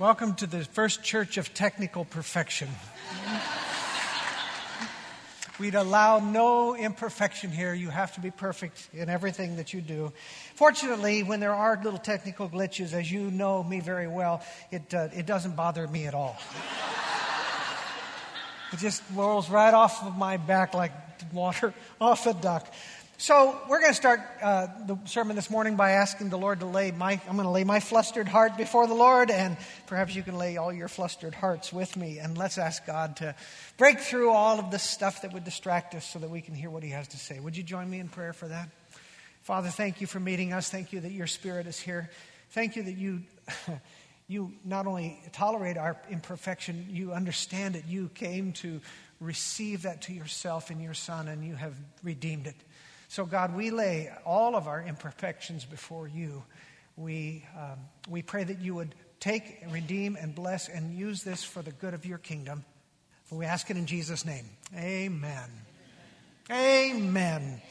Welcome to the First Church of Technical Perfection. We'd allow no imperfection here. You have to be perfect in everything that you do. Fortunately, when there are little technical glitches, as you know me very well, it, uh, it doesn't bother me at all. it just rolls right off of my back like water off a duck. So we're going to start uh, the sermon this morning by asking the Lord to lay my. I'm going to lay my flustered heart before the Lord, and perhaps you can lay all your flustered hearts with me. And let's ask God to break through all of the stuff that would distract us, so that we can hear what He has to say. Would you join me in prayer for that? Father, thank you for meeting us. Thank you that your Spirit is here. Thank you that you. you not only tolerate our imperfection, you understand it. You came to receive that to yourself in your Son, and you have redeemed it. So, God, we lay all of our imperfections before you. We, um, we pray that you would take, redeem, and bless and use this for the good of your kingdom. We ask it in Jesus' name. Amen. Amen. Amen.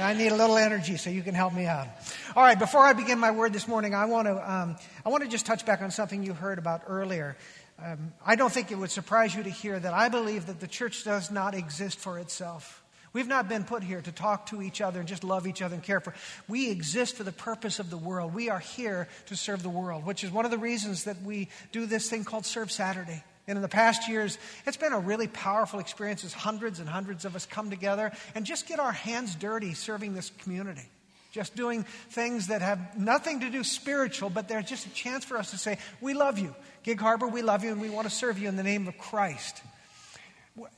I need a little energy, so you can help me out. All right, before I begin my word this morning, I want to, um, I want to just touch back on something you heard about earlier. Um, I don't think it would surprise you to hear that I believe that the church does not exist for itself. We've not been put here to talk to each other and just love each other and care for. We exist for the purpose of the world. We are here to serve the world, which is one of the reasons that we do this thing called Serve Saturday. And in the past years, it's been a really powerful experience as hundreds and hundreds of us come together and just get our hands dirty serving this community. Just doing things that have nothing to do spiritual, but they're just a chance for us to say, We love you. Gig Harbor, we love you, and we want to serve you in the name of Christ.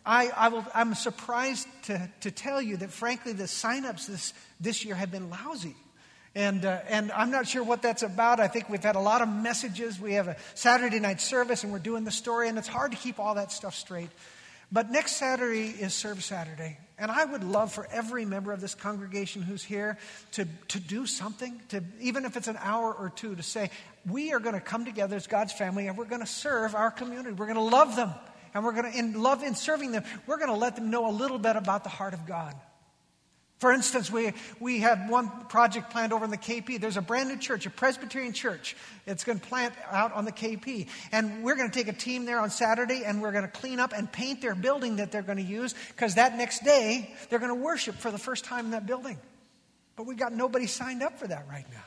I, I will, I'm surprised to, to tell you that, frankly, the signups this, this year have been lousy. And, uh, and I'm not sure what that's about. I think we've had a lot of messages. We have a Saturday night service and we're doing the story, and it's hard to keep all that stuff straight. But next Saturday is Serve Saturday. And I would love for every member of this congregation who's here to, to do something, to, even if it's an hour or two, to say, we are going to come together as God's family and we're going to serve our community. We're going to love them and we're going to, in love in serving them, we're going to let them know a little bit about the heart of God. For instance, we, we have one project planned over in the KP. There's a brand new church, a Presbyterian church. It's going to plant out on the KP. And we're going to take a team there on Saturday and we're going to clean up and paint their building that they're going to use because that next day they're going to worship for the first time in that building. But we got nobody signed up for that right now.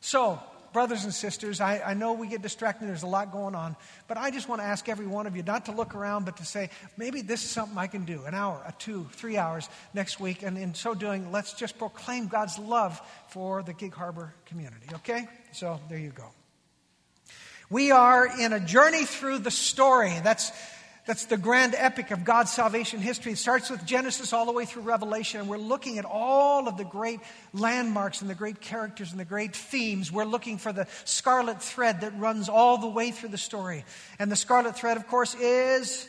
So brothers and sisters, I, I, know we get distracted, there's a lot going on, but I just want to ask every one of you not to look around, but to say, maybe this is something I can do an hour, a two, three hours next week. And in so doing, let's just proclaim God's love for the Gig Harbor community, okay? So there you go. We are in a journey through the story. That's that's the grand epic of God's salvation history. It starts with Genesis all the way through Revelation, and we're looking at all of the great landmarks and the great characters and the great themes. We're looking for the scarlet thread that runs all the way through the story. And the scarlet thread, of course, is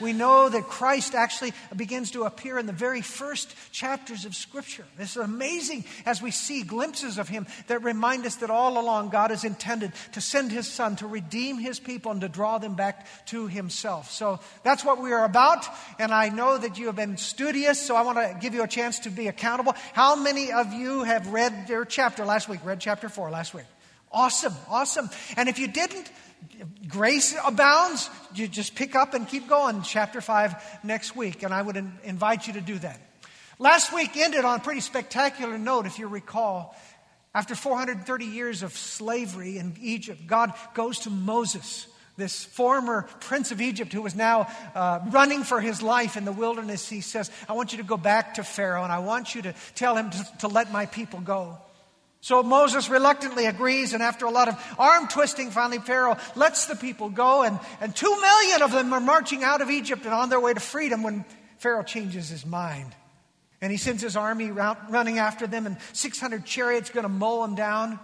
we know that Christ actually begins to appear in the very first chapters of Scripture. This is amazing as we see glimpses of Him that remind us that all along God has intended to send His Son to redeem His people and to draw them back to Himself. So that's what we are about. And I know that you have been studious, so I want to give you a chance to be accountable. How many of you have read your chapter last week? Read chapter 4 last week? Awesome, awesome. And if you didn't, grace abounds, you just pick up and keep going. Chapter 5 next week, and I would in- invite you to do that. Last week ended on a pretty spectacular note, if you recall. After 430 years of slavery in Egypt, God goes to Moses, this former prince of Egypt who was now uh, running for his life in the wilderness. He says, I want you to go back to Pharaoh and I want you to tell him to, to let my people go. So Moses reluctantly agrees, and after a lot of arm twisting, finally Pharaoh lets the people go, and, and two million of them are marching out of Egypt and on their way to freedom when Pharaoh changes his mind. And he sends his army running after them, and 600 chariots going to mow them down.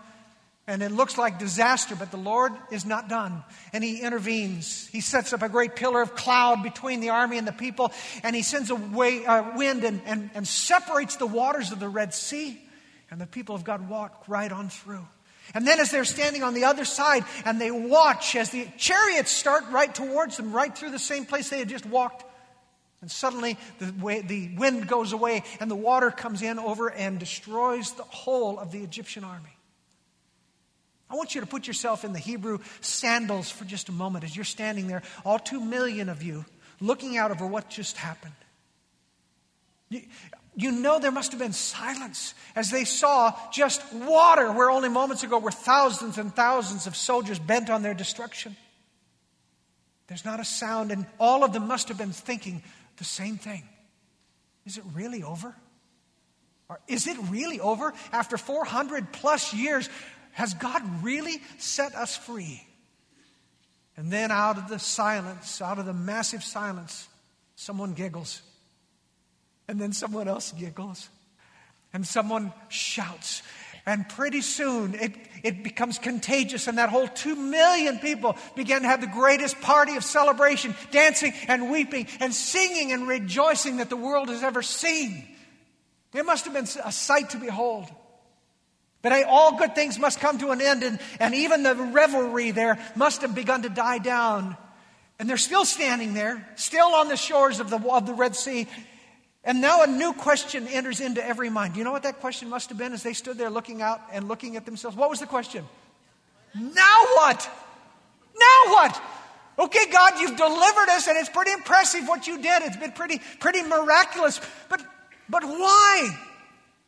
And it looks like disaster, but the Lord is not done. And he intervenes. He sets up a great pillar of cloud between the army and the people, and he sends a way, uh, wind and, and, and separates the waters of the Red Sea. And the people of God walk right on through. And then, as they're standing on the other side and they watch as the chariots start right towards them, right through the same place they had just walked, and suddenly the, way, the wind goes away and the water comes in over and destroys the whole of the Egyptian army. I want you to put yourself in the Hebrew sandals for just a moment as you're standing there, all two million of you, looking out over what just happened. You know there must have been silence as they saw just water where only moments ago were thousands and thousands of soldiers bent on their destruction. There's not a sound, and all of them must have been thinking the same thing. Is it really over? Or is it really over? After 400 plus years, has God really set us free? And then out of the silence, out of the massive silence, someone giggles. And then someone else giggles. And someone shouts. And pretty soon it, it becomes contagious, and that whole two million people begin to have the greatest party of celebration, dancing and weeping and singing and rejoicing that the world has ever seen. It must have been a sight to behold. But hey, all good things must come to an end, and, and even the revelry there must have begun to die down. And they're still standing there, still on the shores of the, of the Red Sea. And now a new question enters into every mind. You know what that question must have been as they stood there looking out and looking at themselves? What was the question? Now what? Now what? Okay, God, you've delivered us, and it's pretty impressive what you did. It's been pretty, pretty miraculous. But, but why?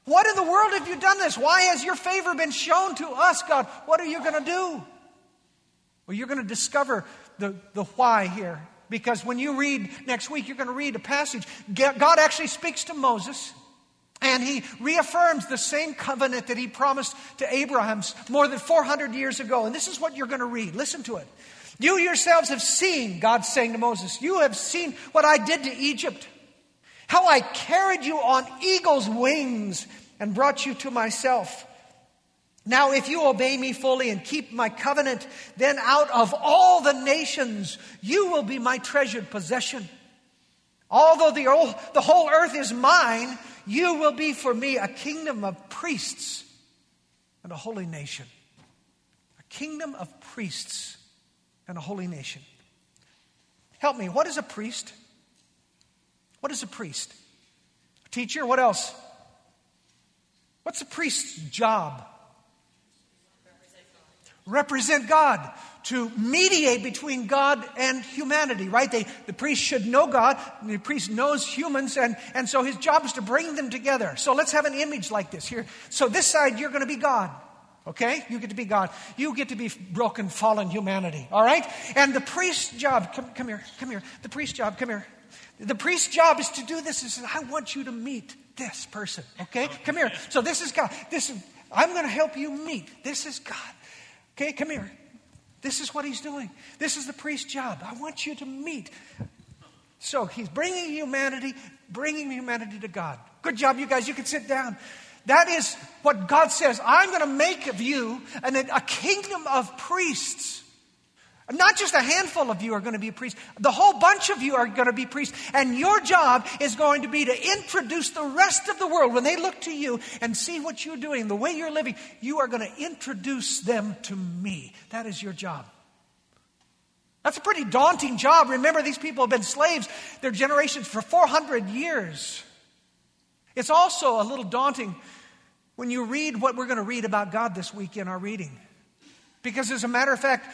What in the world have you done this? Why has your favor been shown to us, God? What are you going to do? Well, you're going to discover the, the why here. Because when you read next week, you're going to read a passage. God actually speaks to Moses. And he reaffirms the same covenant that he promised to Abraham more than 400 years ago. And this is what you're going to read. Listen to it. You yourselves have seen, God saying to Moses, you have seen what I did to Egypt, how I carried you on eagle's wings and brought you to myself. Now, if you obey me fully and keep my covenant, then out of all the nations, you will be my treasured possession. Although the whole, the whole earth is mine, you will be for me a kingdom of priests and a holy nation. A kingdom of priests and a holy nation. Help me, what is a priest? What is a priest? A teacher, what else? What's a priest's job? Represent God, to mediate between God and humanity, right? They, the priest should know God, the priest knows humans, and, and so his job is to bring them together. So let's have an image like this here. So this side, you're going to be God. Okay? You get to be God. You get to be broken, fallen humanity. All right? And the priest's job, come, come here, come here. The priest's job, come here. The priest's job is to do this. He says, I want you to meet this person. Okay? Come here. So this is God. This is, I'm going to help you meet. This is God. Okay, come here. This is what he's doing. This is the priest's job. I want you to meet. So he's bringing humanity, bringing humanity to God. Good job, you guys. You can sit down. That is what God says. I'm going to make of you an, a kingdom of priests. Not just a handful of you are going to be priests, the whole bunch of you are going to be priests. And your job is going to be to introduce the rest of the world. When they look to you and see what you're doing, the way you're living, you are going to introduce them to me. That is your job. That's a pretty daunting job. Remember, these people have been slaves, their generations, for 400 years. It's also a little daunting when you read what we're going to read about God this week in our reading. Because, as a matter of fact,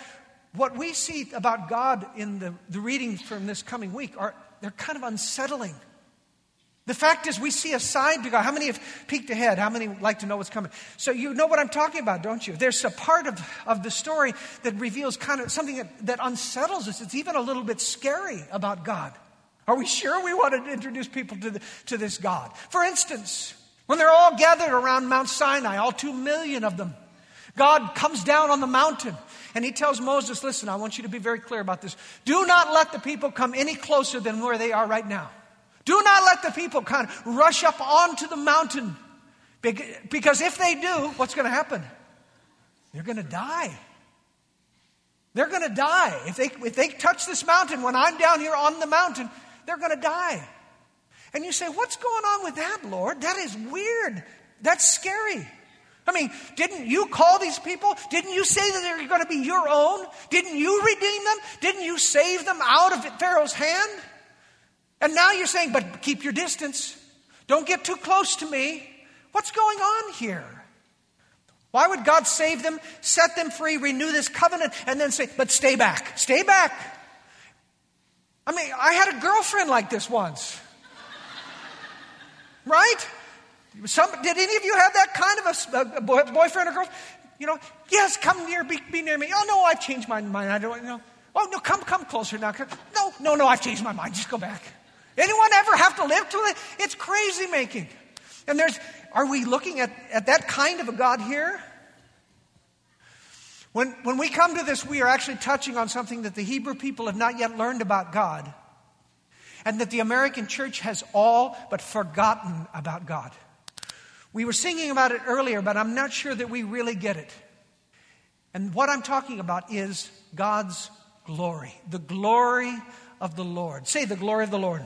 what we see about God in the, the readings from this coming week are they're kind of unsettling. The fact is, we see a side to God. How many have peeked ahead? How many like to know what's coming? So, you know what I'm talking about, don't you? There's a part of, of the story that reveals kind of something that, that unsettles us. It's even a little bit scary about God. Are we sure we want to introduce people to, the, to this God? For instance, when they're all gathered around Mount Sinai, all two million of them, God comes down on the mountain and he tells Moses, Listen, I want you to be very clear about this. Do not let the people come any closer than where they are right now. Do not let the people kind of rush up onto the mountain. Because if they do, what's going to happen? They're going to die. They're going to die. If they, if they touch this mountain when I'm down here on the mountain, they're going to die. And you say, What's going on with that, Lord? That is weird. That's scary. I mean, didn't you call these people? Didn't you say that they're going to be your own? Didn't you redeem them? Didn't you save them out of Pharaoh's hand? And now you're saying, but keep your distance. Don't get too close to me. What's going on here? Why would God save them, set them free, renew this covenant, and then say, but stay back, stay back? I mean, I had a girlfriend like this once. right? Some, did any of you have that kind of a, a boy, boyfriend or girlfriend? You know, yes, come near, be, be, near me. Oh, no, I've changed my mind. I don't know. Oh, no, come, come closer now. No, no, no, I've changed my mind. Just go back. Anyone ever have to live to it? It's crazy making. And there's, are we looking at, at that kind of a God here? When, when we come to this, we are actually touching on something that the Hebrew people have not yet learned about God, and that the American church has all but forgotten about God. We were singing about it earlier, but I'm not sure that we really get it. And what I'm talking about is God's glory, the glory of the Lord. Say the glory of the Lord.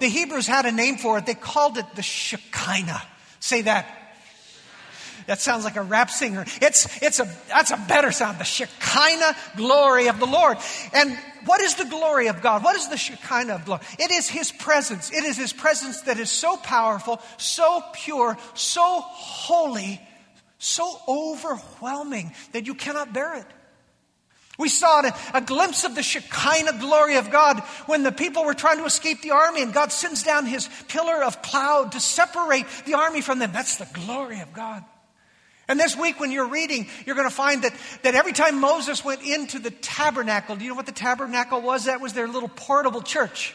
The Hebrews had a name for it. They called it the Shekinah. Say that. That sounds like a rap singer. It's, it's a, that's a better sound. The Shekinah glory of the Lord. And what is the glory of God? What is the Shekinah of glory? It is His presence. It is His presence that is so powerful, so pure, so holy, so overwhelming that you cannot bear it. We saw a, a glimpse of the Shekinah glory of God when the people were trying to escape the army, and God sends down his pillar of cloud to separate the army from them. That's the glory of God. And this week, when you're reading, you're going to find that, that every time Moses went into the tabernacle, do you know what the tabernacle was? That was their little portable church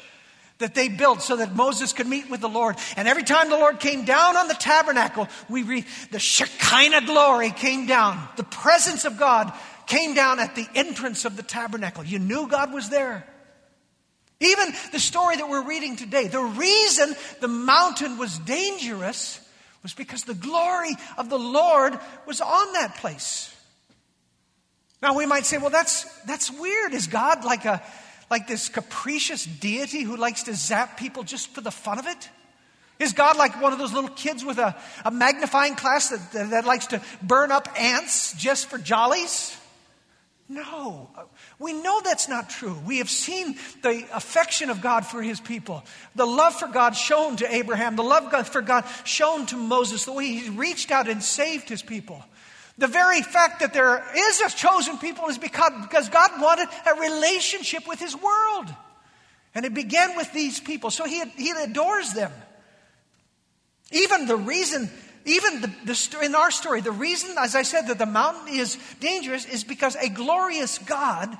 that they built so that Moses could meet with the Lord. And every time the Lord came down on the tabernacle, we read the Shekinah glory came down. The presence of God came down at the entrance of the tabernacle. You knew God was there. Even the story that we're reading today, the reason the mountain was dangerous was because the glory of the Lord was on that place. Now we might say, well, that's, that's weird. Is God like a, like this capricious deity who likes to zap people just for the fun of it? Is God like one of those little kids with a, a magnifying glass that, that, that likes to burn up ants just for jollies? No, uh, we know that's not true. We have seen the affection of God for his people, the love for God shown to Abraham, the love for God shown to Moses, the way he reached out and saved his people. The very fact that there is a chosen people is because, because God wanted a relationship with his world. And it began with these people. So he, he adores them. Even the reason even the, the, in our story, the reason, as I said, that the mountain is dangerous is because a glorious God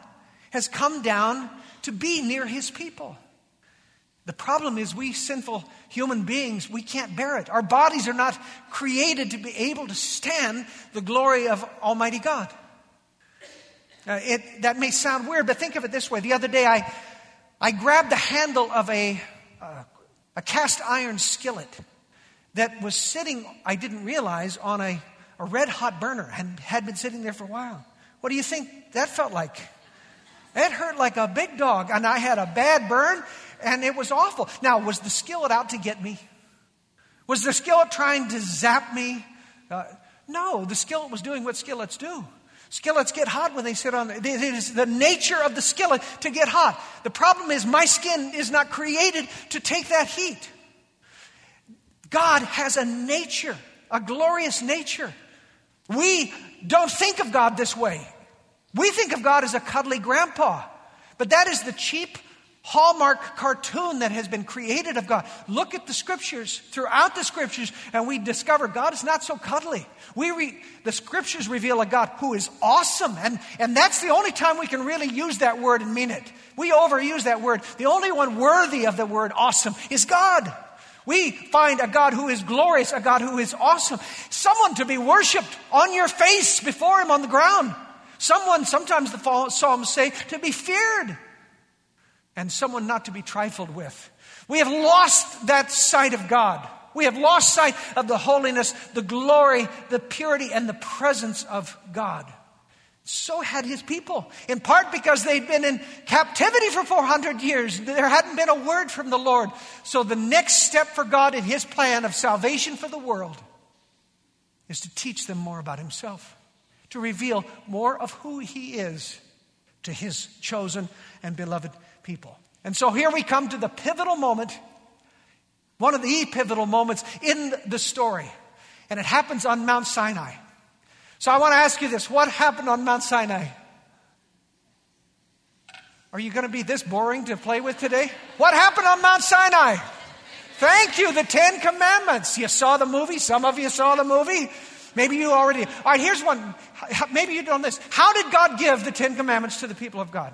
has come down to be near his people. The problem is, we sinful human beings, we can't bear it. Our bodies are not created to be able to stand the glory of Almighty God. Uh, it, that may sound weird, but think of it this way. The other day, I, I grabbed the handle of a, uh, a cast iron skillet that was sitting, I didn't realize, on a, a red hot burner and had been sitting there for a while. What do you think that felt like? It hurt like a big dog, and I had a bad burn, and it was awful. Now, was the skillet out to get me? Was the skillet trying to zap me? Uh, no, the skillet was doing what skillets do. Skillets get hot when they sit on. It is the nature of the skillet to get hot. The problem is my skin is not created to take that heat. God has a nature, a glorious nature. We don't think of God this way. We think of God as a cuddly grandpa, but that is the cheap Hallmark cartoon that has been created of God. Look at the scriptures, throughout the scriptures, and we discover God is not so cuddly. We re, the scriptures reveal a God who is awesome, and, and that's the only time we can really use that word and mean it. We overuse that word. The only one worthy of the word awesome is God. We find a God who is glorious, a God who is awesome, someone to be worshiped on your face before Him on the ground. Someone, sometimes the Psalms say, to be feared, and someone not to be trifled with. We have lost that sight of God. We have lost sight of the holiness, the glory, the purity, and the presence of God. So had his people, in part because they'd been in captivity for 400 years. There hadn't been a word from the Lord. So the next step for God in his plan of salvation for the world is to teach them more about himself, to reveal more of who he is to his chosen and beloved people. And so here we come to the pivotal moment, one of the pivotal moments in the story. And it happens on Mount Sinai. So I want to ask you this what happened on Mount Sinai? Are you going to be this boring to play with today? What happened on Mount Sinai? Thank you, the Ten Commandments. You saw the movie? Some of you saw the movie. Maybe you already. All right, here's one. Maybe you don't this. How did God give the Ten Commandments to the people of God?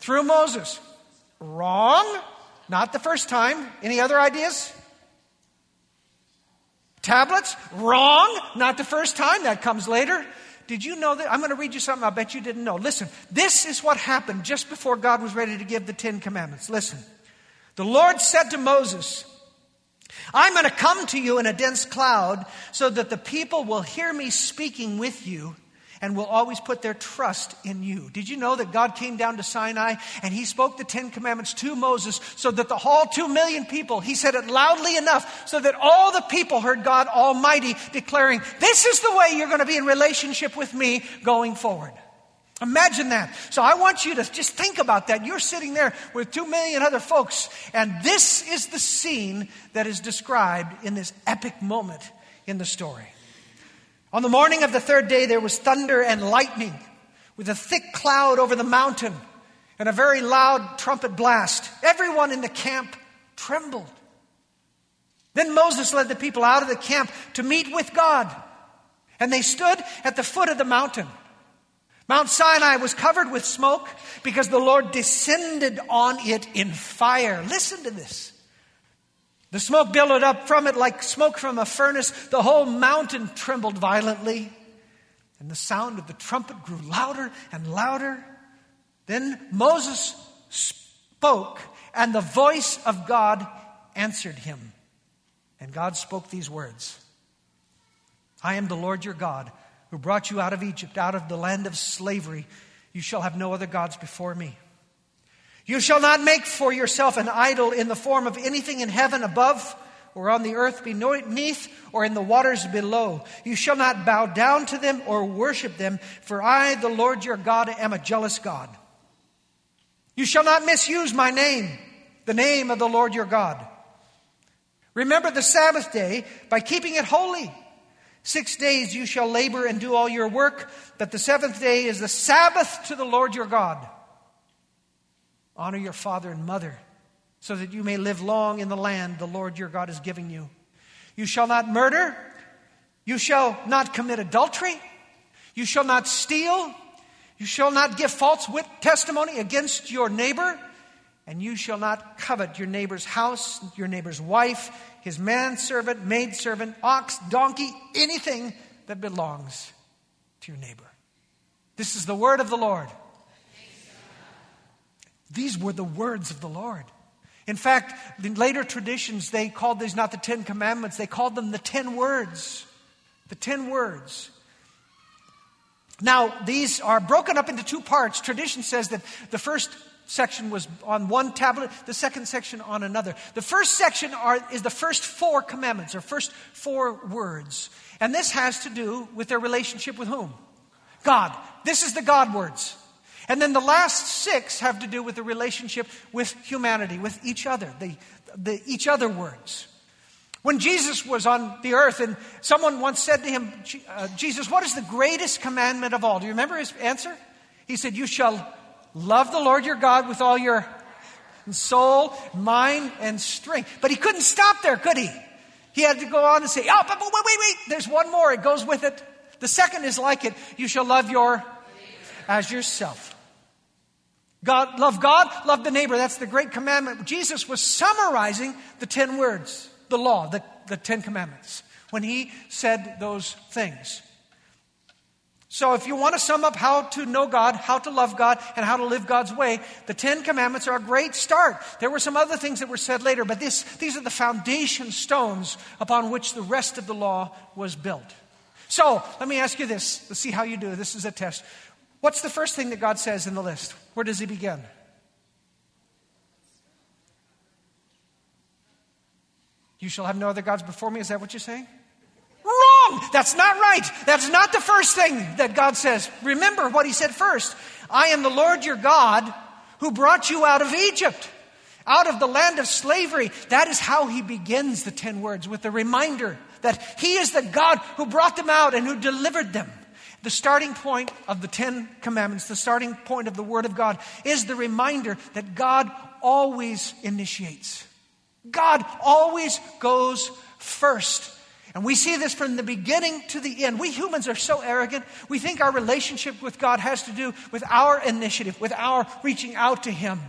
Through Moses. Wrong. Not the first time. Any other ideas? Tablets? Wrong. Not the first time. That comes later. Did you know that? I'm going to read you something I bet you didn't know. Listen, this is what happened just before God was ready to give the Ten Commandments. Listen. The Lord said to Moses, I'm going to come to you in a dense cloud so that the people will hear me speaking with you and will always put their trust in you. Did you know that God came down to Sinai and he spoke the Ten Commandments to Moses so that the whole two million people, he said it loudly enough so that all the people heard God Almighty declaring, This is the way you're going to be in relationship with me going forward. Imagine that. So I want you to just think about that. You're sitting there with two million other folks, and this is the scene that is described in this epic moment in the story. On the morning of the third day, there was thunder and lightning with a thick cloud over the mountain and a very loud trumpet blast. Everyone in the camp trembled. Then Moses led the people out of the camp to meet with God. And they stood at the foot of the mountain. Mount Sinai was covered with smoke because the Lord descended on it in fire. Listen to this. The smoke billowed up from it like smoke from a furnace. The whole mountain trembled violently. And the sound of the trumpet grew louder and louder. Then Moses spoke, and the voice of God answered him. And God spoke these words I am the Lord your God, who brought you out of Egypt, out of the land of slavery. You shall have no other gods before me. You shall not make for yourself an idol in the form of anything in heaven above, or on the earth beneath, or in the waters below. You shall not bow down to them or worship them, for I, the Lord your God, am a jealous God. You shall not misuse my name, the name of the Lord your God. Remember the Sabbath day by keeping it holy. Six days you shall labor and do all your work, but the seventh day is the Sabbath to the Lord your God. Honor your father and mother, so that you may live long in the land the Lord your God is giving you. You shall not murder. You shall not commit adultery. You shall not steal. You shall not give false wit- testimony against your neighbor. And you shall not covet your neighbor's house, your neighbor's wife, his manservant, maidservant, ox, donkey, anything that belongs to your neighbor. This is the word of the Lord. These were the words of the Lord. In fact, in later traditions, they called these not the Ten Commandments, they called them the Ten Words. The Ten Words. Now, these are broken up into two parts. Tradition says that the first section was on one tablet, the second section on another. The first section are, is the first four commandments, or first four words. And this has to do with their relationship with whom? God. This is the God words. And then the last six have to do with the relationship with humanity, with each other, the, the each other words. When Jesus was on the earth, and someone once said to him, uh, Jesus, what is the greatest commandment of all? Do you remember his answer? He said, You shall love the Lord your God with all your soul, mind, and strength. But he couldn't stop there, could he? He had to go on and say, Oh, but wait, wait, wait, there's one more. It goes with it. The second is like it. You shall love your as yourself. God, love God, love the neighbor. That's the great commandment. Jesus was summarizing the 10 words, the law, the, the 10 commandments, when he said those things. So, if you want to sum up how to know God, how to love God, and how to live God's way, the Ten Commandments are a great start. There were some other things that were said later, but this, these are the foundation stones upon which the rest of the law was built. So, let me ask you this. Let's see how you do. This is a test. What's the first thing that God says in the list? Where does he begin? You shall have no other gods before me. Is that what you're saying? Wrong! That's not right. That's not the first thing that God says. Remember what he said first I am the Lord your God who brought you out of Egypt, out of the land of slavery. That is how he begins the 10 words with the reminder that he is the God who brought them out and who delivered them. The starting point of the Ten Commandments, the starting point of the Word of God, is the reminder that God always initiates. God always goes first. And we see this from the beginning to the end. We humans are so arrogant. We think our relationship with God has to do with our initiative, with our reaching out to Him.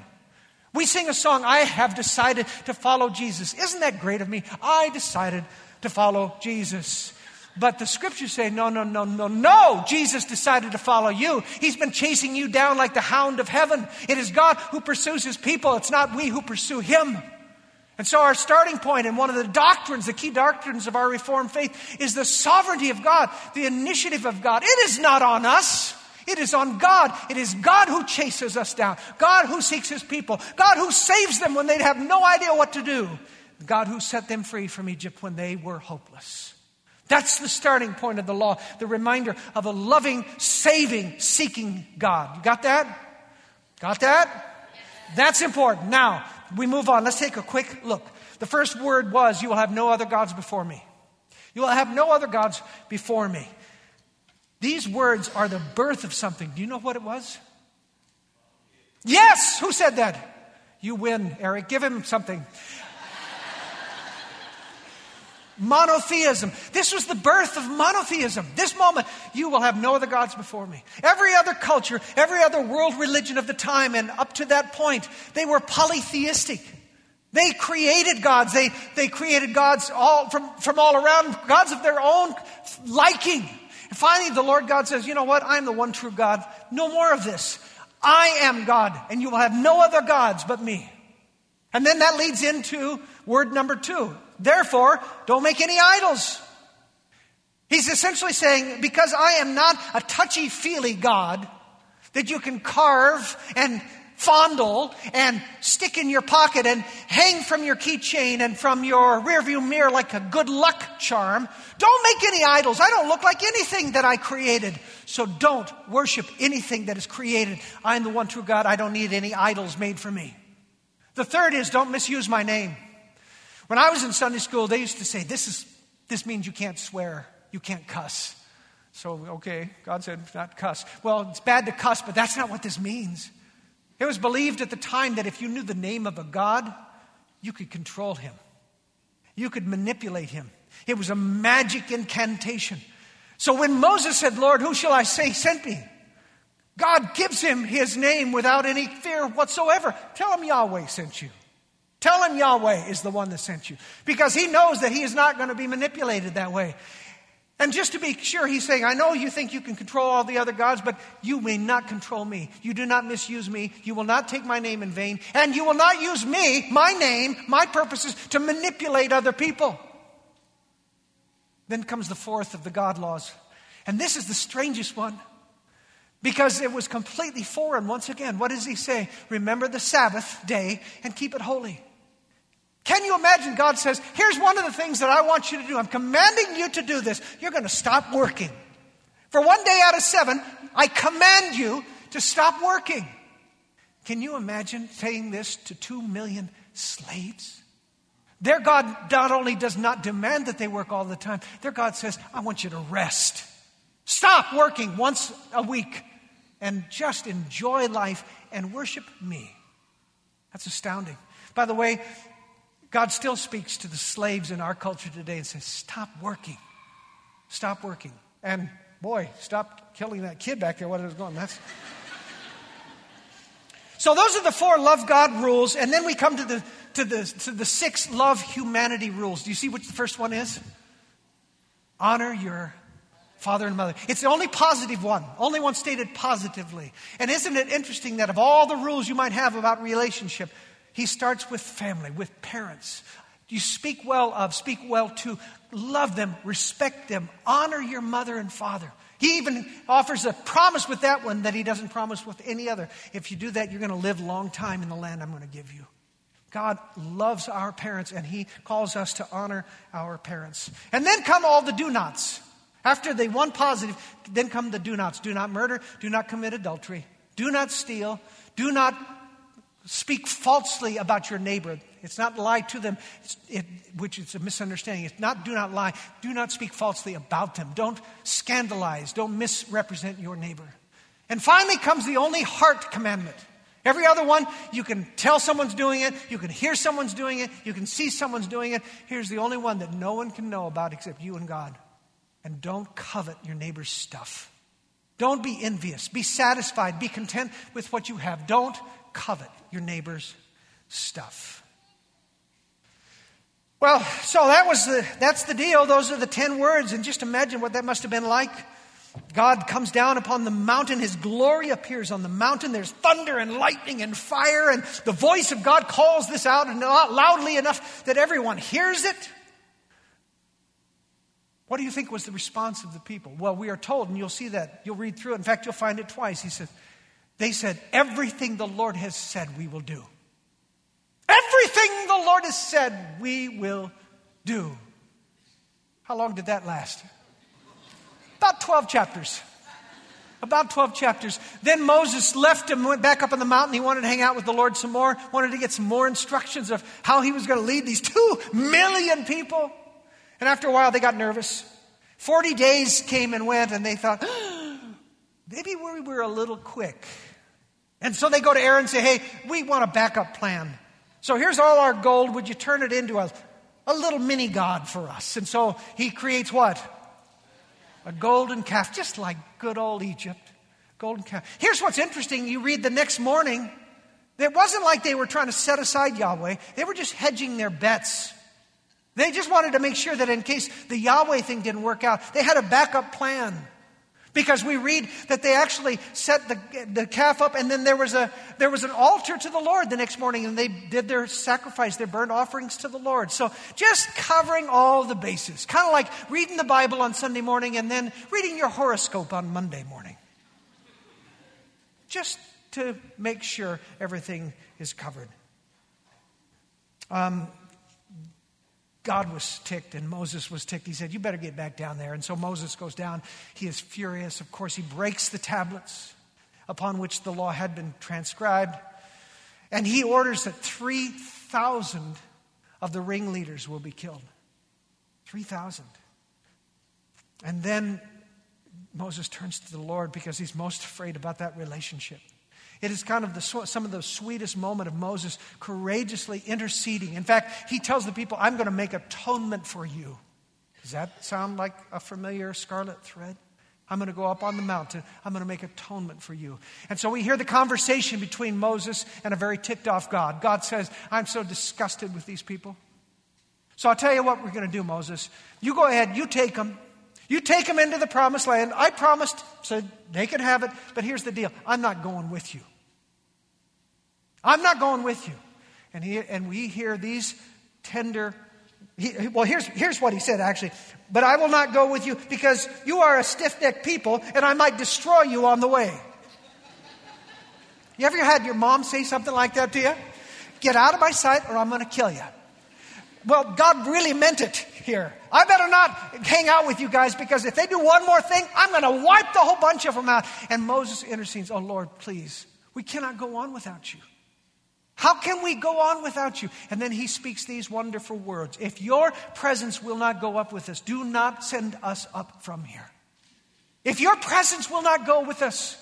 We sing a song, I have decided to follow Jesus. Isn't that great of me? I decided to follow Jesus. But the scriptures say, no, no, no, no, no. Jesus decided to follow you. He's been chasing you down like the hound of heaven. It is God who pursues his people. It's not we who pursue him. And so, our starting point and one of the doctrines, the key doctrines of our Reformed faith, is the sovereignty of God, the initiative of God. It is not on us. It is on God. It is God who chases us down. God who seeks his people. God who saves them when they have no idea what to do. God who set them free from Egypt when they were hopeless. That's the starting point of the law, the reminder of a loving, saving, seeking God. You got that? Got that? That's important. Now, we move on. Let's take a quick look. The first word was, You will have no other gods before me. You will have no other gods before me. These words are the birth of something. Do you know what it was? Yes! Who said that? You win, Eric. Give him something. Monotheism. This was the birth of monotheism. This moment, you will have no other gods before me. Every other culture, every other world religion of the time, and up to that point, they were polytheistic. They created gods. They, they created gods all from, from all around, gods of their own liking. And finally, the Lord God says, You know what? I'm the one true God. No more of this. I am God, and you will have no other gods but me. And then that leads into word number two Therefore, don't make any idols. He's essentially saying, because I am not a touchy feely God that you can carve and fondle and stick in your pocket and hang from your keychain and from your rearview mirror like a good luck charm. Don't make any idols. I don't look like anything that I created. So don't worship anything that is created. I'm the one true God. I don't need any idols made for me. The third is don't misuse my name. When I was in Sunday school, they used to say, This, is, this means you can't swear, you can't cuss. So, okay, God said not cuss. Well, it's bad to cuss, but that's not what this means. It was believed at the time that if you knew the name of a God, you could control him, you could manipulate him. It was a magic incantation. So when Moses said, Lord, who shall I say sent me? God gives him his name without any fear whatsoever. Tell him Yahweh sent you. Tell him Yahweh is the one that sent you because he knows that he is not going to be manipulated that way. And just to be sure, he's saying, I know you think you can control all the other gods, but you may not control me. You do not misuse me. You will not take my name in vain. And you will not use me, my name, my purposes, to manipulate other people. Then comes the fourth of the God laws. And this is the strangest one because it was completely foreign. Once again, what does he say? Remember the Sabbath day and keep it holy. Can you imagine? God says, Here's one of the things that I want you to do. I'm commanding you to do this. You're going to stop working. For one day out of seven, I command you to stop working. Can you imagine saying this to two million slaves? Their God not only does not demand that they work all the time, their God says, I want you to rest. Stop working once a week and just enjoy life and worship me. That's astounding. By the way, God still speaks to the slaves in our culture today and says, Stop working. Stop working. And boy, stop killing that kid back there. What is going? That's. so those are the four love God rules, and then we come to the to the to the six love humanity rules. Do you see what the first one is? Honor your father and mother. It's the only positive one, only one stated positively. And isn't it interesting that of all the rules you might have about relationship, he starts with family, with parents. You speak well of, speak well to, love them, respect them, honor your mother and father. He even offers a promise with that one that he doesn't promise with any other. If you do that, you're going to live a long time in the land I'm going to give you. God loves our parents and he calls us to honor our parents. And then come all the do nots. After the one positive, then come the do nots. Do not murder, do not commit adultery, do not steal, do not speak falsely about your neighbor. It's not lie to them, it, which is a misunderstanding. It's not do not lie. Do not speak falsely about them. Don't scandalize. Don't misrepresent your neighbor. And finally comes the only heart commandment. Every other one, you can tell someone's doing it, you can hear someone's doing it, you can see someone's doing it. Here's the only one that no one can know about except you and God. And don't covet your neighbor's stuff. Don't be envious. Be satisfied. Be content with what you have. Don't covet your neighbor's stuff. Well, so that was the, that's the deal. Those are the 10 words. And just imagine what that must have been like. God comes down upon the mountain. His glory appears on the mountain. There's thunder and lightning and fire. And the voice of God calls this out loudly enough that everyone hears it. What do you think was the response of the people? Well, we are told, and you'll see that. You'll read through it. In fact, you'll find it twice. He says, They said, Everything the Lord has said, we will do. Everything the Lord has said, we will do. How long did that last? About 12 chapters. About 12 chapters. Then Moses left him, went back up on the mountain. He wanted to hang out with the Lord some more, wanted to get some more instructions of how he was going to lead these two million people. And after a while, they got nervous. 40 days came and went, and they thought, maybe we were a little quick. And so they go to Aaron and say, hey, we want a backup plan. So here's all our gold. Would you turn it into a, a little mini God for us? And so he creates what? A golden calf, just like good old Egypt. Golden calf. Here's what's interesting. You read the next morning. It wasn't like they were trying to set aside Yahweh. They were just hedging their bets. They just wanted to make sure that in case the Yahweh thing didn't work out, they had a backup plan. Because we read that they actually set the, the calf up and then there was, a, there was an altar to the Lord the next morning and they did their sacrifice, their burnt offerings to the Lord. So just covering all the bases. Kind of like reading the Bible on Sunday morning and then reading your horoscope on Monday morning. Just to make sure everything is covered. Um, God was ticked and Moses was ticked. He said, You better get back down there. And so Moses goes down. He is furious. Of course, he breaks the tablets upon which the law had been transcribed. And he orders that 3,000 of the ringleaders will be killed. 3,000. And then Moses turns to the Lord because he's most afraid about that relationship. It is kind of the, some of the sweetest moment of Moses courageously interceding. In fact, he tells the people, I'm going to make atonement for you. Does that sound like a familiar scarlet thread? I'm going to go up on the mountain. I'm going to make atonement for you. And so we hear the conversation between Moses and a very ticked off God. God says, I'm so disgusted with these people. So I'll tell you what we're going to do, Moses. You go ahead, you take them. You take them into the promised land. I promised, said they can have it, but here's the deal I'm not going with you. I'm not going with you. And, he, and we hear these tender, he, well, here's, here's what he said actually. But I will not go with you because you are a stiff necked people and I might destroy you on the way. You ever had your mom say something like that to you? Get out of my sight or I'm going to kill you. Well, God really meant it here. I better not hang out with you guys because if they do one more thing, I'm going to wipe the whole bunch of them out. And Moses intercedes, Oh Lord, please, we cannot go on without you. How can we go on without you? And then he speaks these wonderful words If your presence will not go up with us, do not send us up from here. If your presence will not go with us,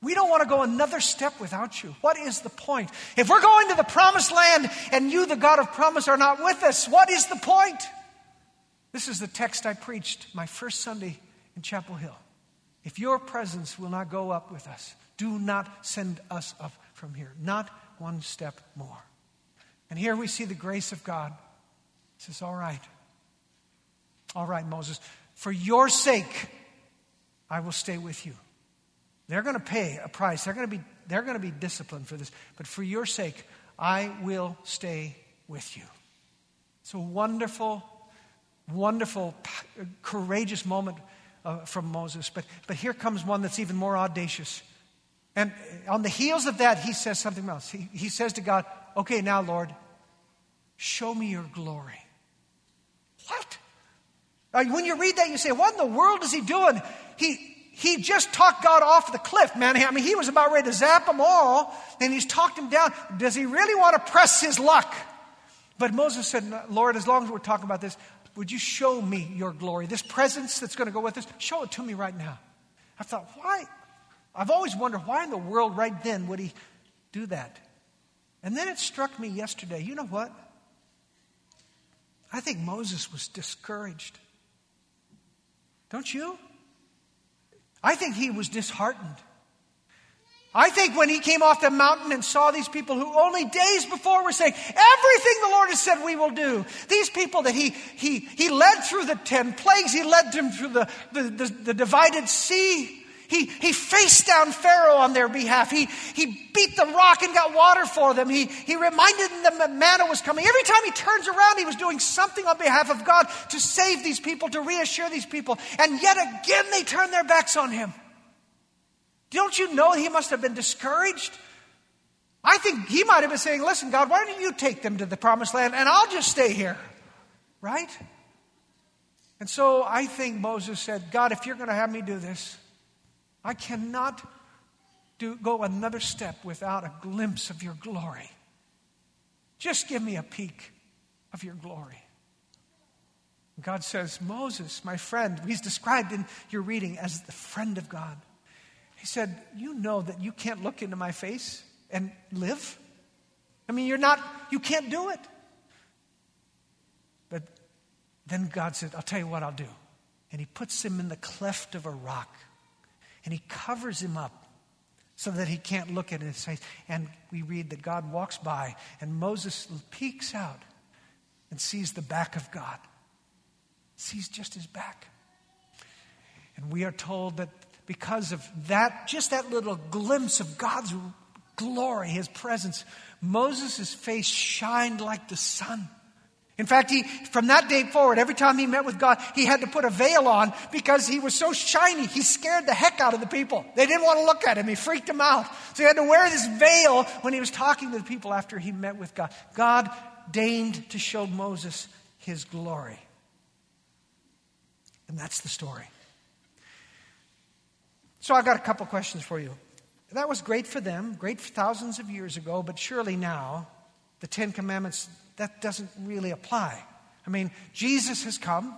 we don't want to go another step without you. What is the point? If we're going to the promised land and you, the God of promise, are not with us, what is the point? This is the text I preached my first Sunday in Chapel Hill. If your presence will not go up with us, do not send us up from here. Not one step more. And here we see the grace of God. He says, All right. All right, Moses. For your sake, I will stay with you. They're going to pay a price. They're going to be, they're going to be disciplined for this. But for your sake, I will stay with you. It's a wonderful, wonderful, courageous moment uh, from Moses. But, but here comes one that's even more audacious. And on the heels of that, he says something else. He, he says to God, Okay, now, Lord, show me your glory. What? Uh, when you read that, you say, What in the world is he doing? He, he just talked God off the cliff, man. I mean, he was about ready to zap them all, and he's talked him down. Does he really want to press his luck? But Moses said, Lord, as long as we're talking about this, would you show me your glory? This presence that's going to go with us, show it to me right now. I thought, why? I've always wondered why in the world right then would he do that? And then it struck me yesterday you know what? I think Moses was discouraged. Don't you? I think he was disheartened. I think when he came off the mountain and saw these people who only days before were saying, everything the Lord has said we will do. These people that he, he, he led through the ten plagues, he led them through the, the, the, the divided sea. He, he faced down Pharaoh on their behalf. He, he beat the rock and got water for them. He, he reminded them that manna was coming. Every time he turns around, he was doing something on behalf of God to save these people, to reassure these people. And yet again, they turn their backs on him. Don't you know he must have been discouraged? I think he might have been saying, Listen, God, why don't you take them to the promised land and I'll just stay here? Right? And so I think Moses said, God, if you're going to have me do this, I cannot do, go another step without a glimpse of your glory. Just give me a peek of your glory. God says, Moses, my friend, he's described in your reading as the friend of God. He said, You know that you can't look into my face and live? I mean, you're not, you can't do it. But then God said, I'll tell you what I'll do. And he puts him in the cleft of a rock and he covers him up so that he can't look at his face. And we read that God walks by, and Moses peeks out and sees the back of God, sees just his back. And we are told that because of that, just that little glimpse of God's glory, his presence, Moses' face shined like the sun. In fact, he, from that day forward, every time he met with God, he had to put a veil on because he was so shiny. He scared the heck out of the people. They didn't want to look at him. He freaked them out. So he had to wear this veil when he was talking to the people after he met with God. God deigned to show Moses his glory. And that's the story. So I've got a couple questions for you. That was great for them, great for thousands of years ago, but surely now the Ten Commandments that doesn't really apply. I mean, Jesus has come,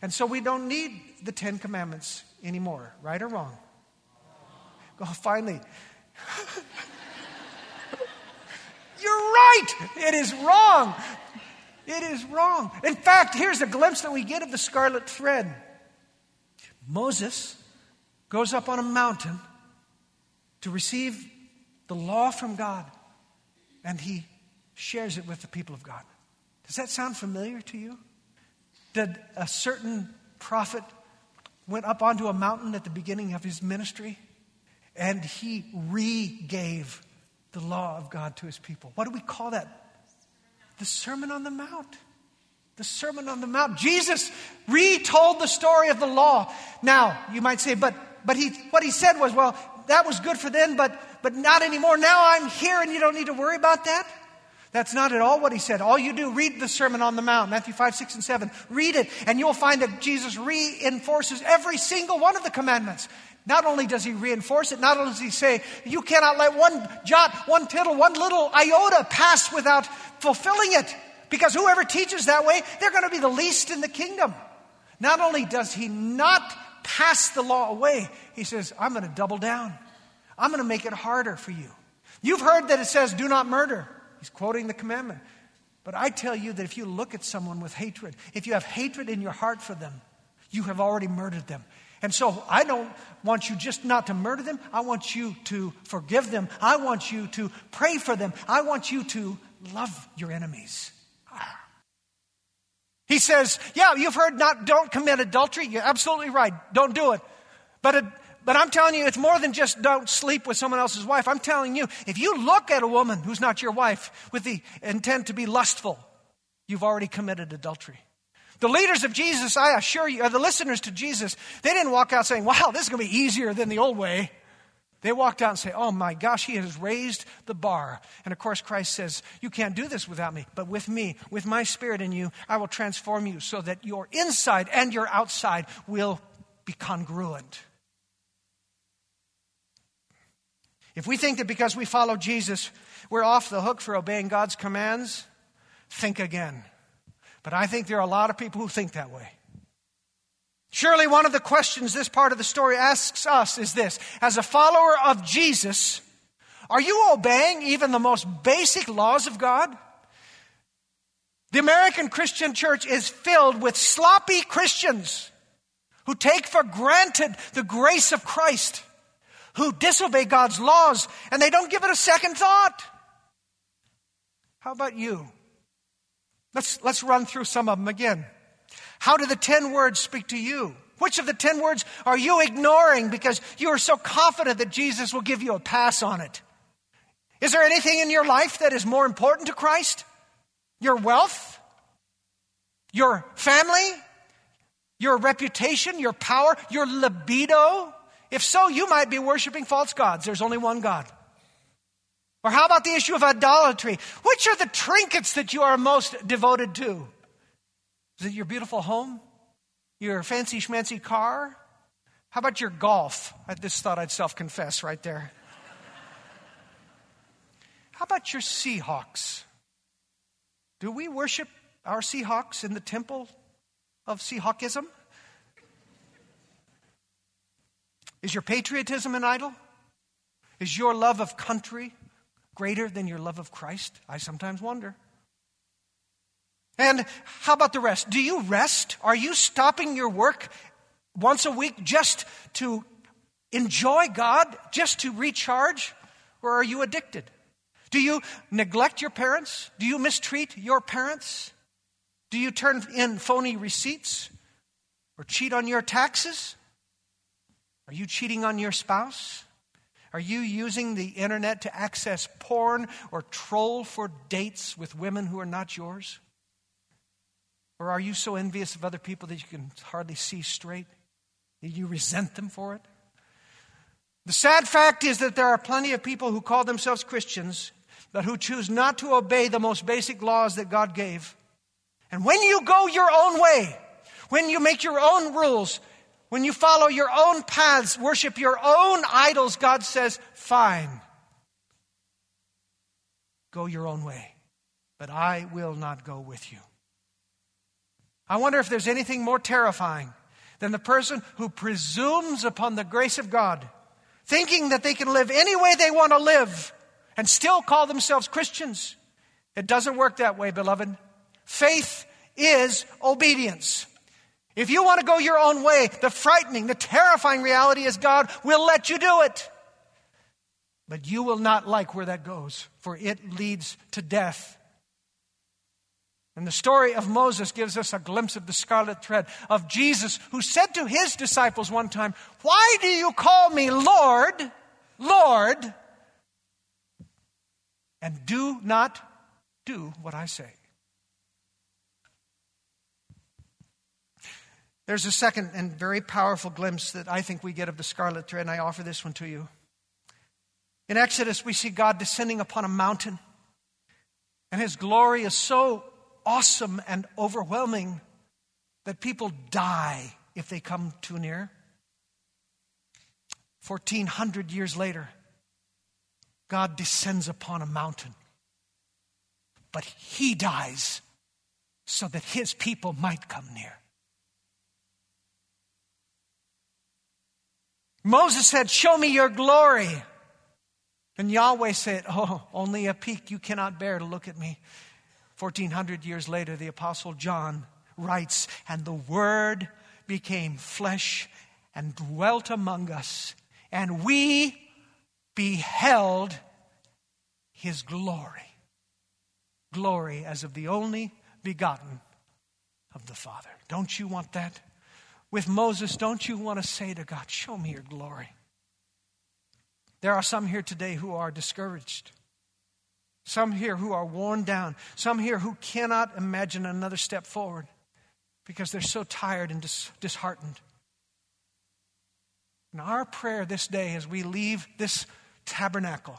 and so we don't need the Ten Commandments anymore, right or wrong? Oh, finally. You're right. It is wrong. It is wrong. In fact, here's a glimpse that we get of the scarlet thread. Moses goes up on a mountain to receive the law from God, and he shares it with the people of God. Does that sound familiar to you? Did a certain prophet went up onto a mountain at the beginning of his ministry and he re-gave the law of God to his people. What do we call that? The Sermon on the Mount. The Sermon on the Mount. Jesus retold the story of the law. Now, you might say, but but he what he said was, well, that was good for them, but but not anymore. Now I'm here and you don't need to worry about that. That's not at all what he said. All you do, read the Sermon on the Mount, Matthew 5, 6, and 7. Read it, and you'll find that Jesus reinforces every single one of the commandments. Not only does he reinforce it, not only does he say, you cannot let one jot, one tittle, one little iota pass without fulfilling it. Because whoever teaches that way, they're going to be the least in the kingdom. Not only does he not pass the law away, he says, I'm going to double down. I'm going to make it harder for you. You've heard that it says, do not murder. He's quoting the commandment. But I tell you that if you look at someone with hatred, if you have hatred in your heart for them, you have already murdered them. And so I don't want you just not to murder them. I want you to forgive them. I want you to pray for them. I want you to love your enemies. He says, Yeah, you've heard not, don't commit adultery. You're absolutely right. Don't do it. But but I'm telling you, it's more than just don't sleep with someone else's wife. I'm telling you, if you look at a woman who's not your wife with the intent to be lustful, you've already committed adultery. The leaders of Jesus, I assure you, or the listeners to Jesus, they didn't walk out saying, wow, this is going to be easier than the old way. They walked out and say, oh my gosh, he has raised the bar. And of course, Christ says, you can't do this without me, but with me, with my spirit in you, I will transform you so that your inside and your outside will be congruent. If we think that because we follow Jesus, we're off the hook for obeying God's commands, think again. But I think there are a lot of people who think that way. Surely one of the questions this part of the story asks us is this As a follower of Jesus, are you obeying even the most basic laws of God? The American Christian church is filled with sloppy Christians who take for granted the grace of Christ, who disobey God's laws, and they don't give it a second thought. How about you? Let's, let's run through some of them again. How do the 10 words speak to you? Which of the 10 words are you ignoring because you are so confident that Jesus will give you a pass on it? Is there anything in your life that is more important to Christ? Your wealth? Your family? Your reputation? Your power? Your libido? If so, you might be worshiping false gods. There's only one God. Or how about the issue of idolatry? Which are the trinkets that you are most devoted to? Is it your beautiful home? Your fancy schmancy car? How about your golf? I just thought I'd self confess right there. How about your Seahawks? Do we worship our Seahawks in the temple of Seahawkism? Is your patriotism an idol? Is your love of country greater than your love of Christ? I sometimes wonder. And how about the rest? Do you rest? Are you stopping your work once a week just to enjoy God, just to recharge? Or are you addicted? Do you neglect your parents? Do you mistreat your parents? Do you turn in phony receipts or cheat on your taxes? Are you cheating on your spouse? Are you using the internet to access porn or troll for dates with women who are not yours? Or are you so envious of other people that you can hardly see straight? That you resent them for it? The sad fact is that there are plenty of people who call themselves Christians, but who choose not to obey the most basic laws that God gave. And when you go your own way, when you make your own rules, when you follow your own paths, worship your own idols, God says, fine. Go your own way, but I will not go with you. I wonder if there's anything more terrifying than the person who presumes upon the grace of God, thinking that they can live any way they want to live and still call themselves Christians. It doesn't work that way, beloved. Faith is obedience. If you want to go your own way, the frightening, the terrifying reality is God will let you do it. But you will not like where that goes, for it leads to death. And the story of Moses gives us a glimpse of the scarlet thread of Jesus, who said to his disciples one time, Why do you call me Lord, Lord, and do not do what I say? There's a second and very powerful glimpse that I think we get of the scarlet thread, and I offer this one to you. In Exodus, we see God descending upon a mountain, and his glory is so awesome and overwhelming that people die if they come too near. 1400 years later, God descends upon a mountain, but he dies so that his people might come near. Moses said, Show me your glory. And Yahweh said, Oh, only a peek you cannot bear to look at me. 1400 years later, the Apostle John writes, And the Word became flesh and dwelt among us, and we beheld his glory. Glory as of the only begotten of the Father. Don't you want that? With Moses, don't you want to say to God, Show me your glory? There are some here today who are discouraged. Some here who are worn down. Some here who cannot imagine another step forward because they're so tired and dis- disheartened. And our prayer this day as we leave this tabernacle,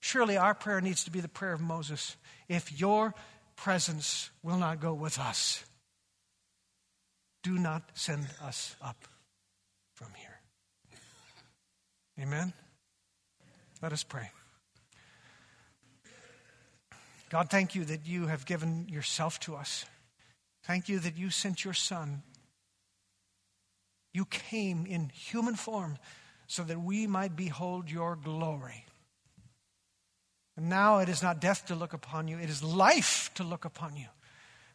surely our prayer needs to be the prayer of Moses. If your presence will not go with us, do not send us up from here. Amen? Let us pray. God, thank you that you have given yourself to us. Thank you that you sent your Son. You came in human form so that we might behold your glory. And now it is not death to look upon you, it is life to look upon you.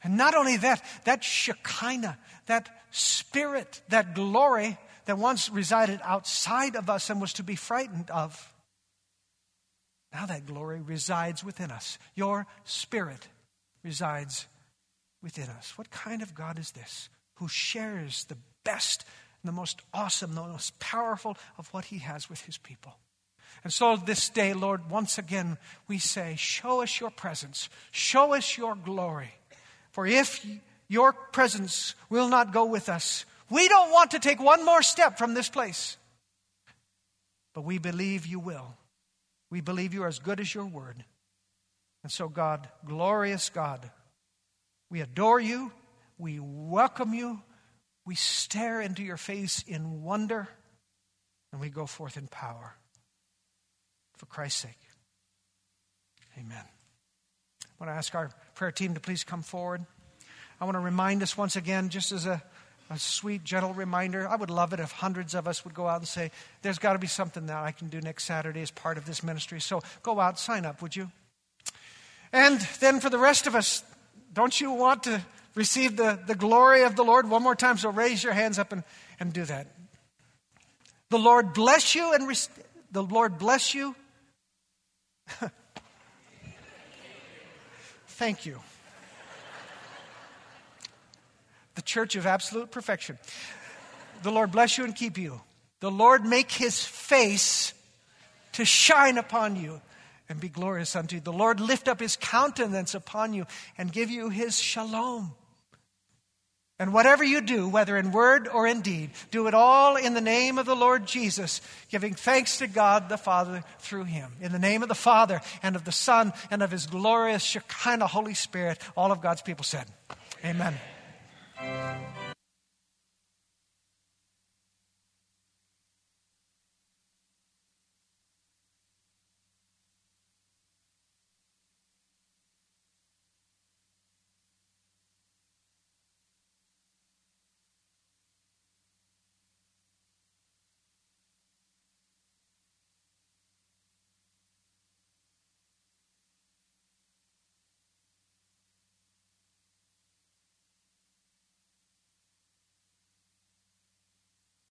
And not only that, that Shekinah, that spirit, that glory that once resided outside of us and was to be frightened of, now that glory resides within us. Your spirit resides within us. What kind of God is this who shares the best the most awesome, the most powerful of what he has with his people? And so this day, Lord, once again we say, Show us your presence, show us your glory. For if your presence will not go with us, we don't want to take one more step from this place. But we believe you will. We believe you are as good as your word. And so, God, glorious God, we adore you. We welcome you. We stare into your face in wonder. And we go forth in power. For Christ's sake. Amen. I want to ask our prayer team to please come forward. I want to remind us once again, just as a a sweet, gentle reminder. I would love it if hundreds of us would go out and say, There's got to be something that I can do next Saturday as part of this ministry. So go out, sign up, would you? And then for the rest of us, don't you want to receive the, the glory of the Lord one more time? So raise your hands up and, and do that. The Lord bless you and re- the Lord bless you. Thank you the church of absolute perfection. The Lord bless you and keep you. The Lord make his face to shine upon you and be glorious unto you. The Lord lift up his countenance upon you and give you his shalom. And whatever you do, whether in word or in deed, do it all in the name of the Lord Jesus, giving thanks to God the Father through him. In the name of the Father and of the Son and of his glorious Shekinah Holy Spirit, all of God's people said, Amen.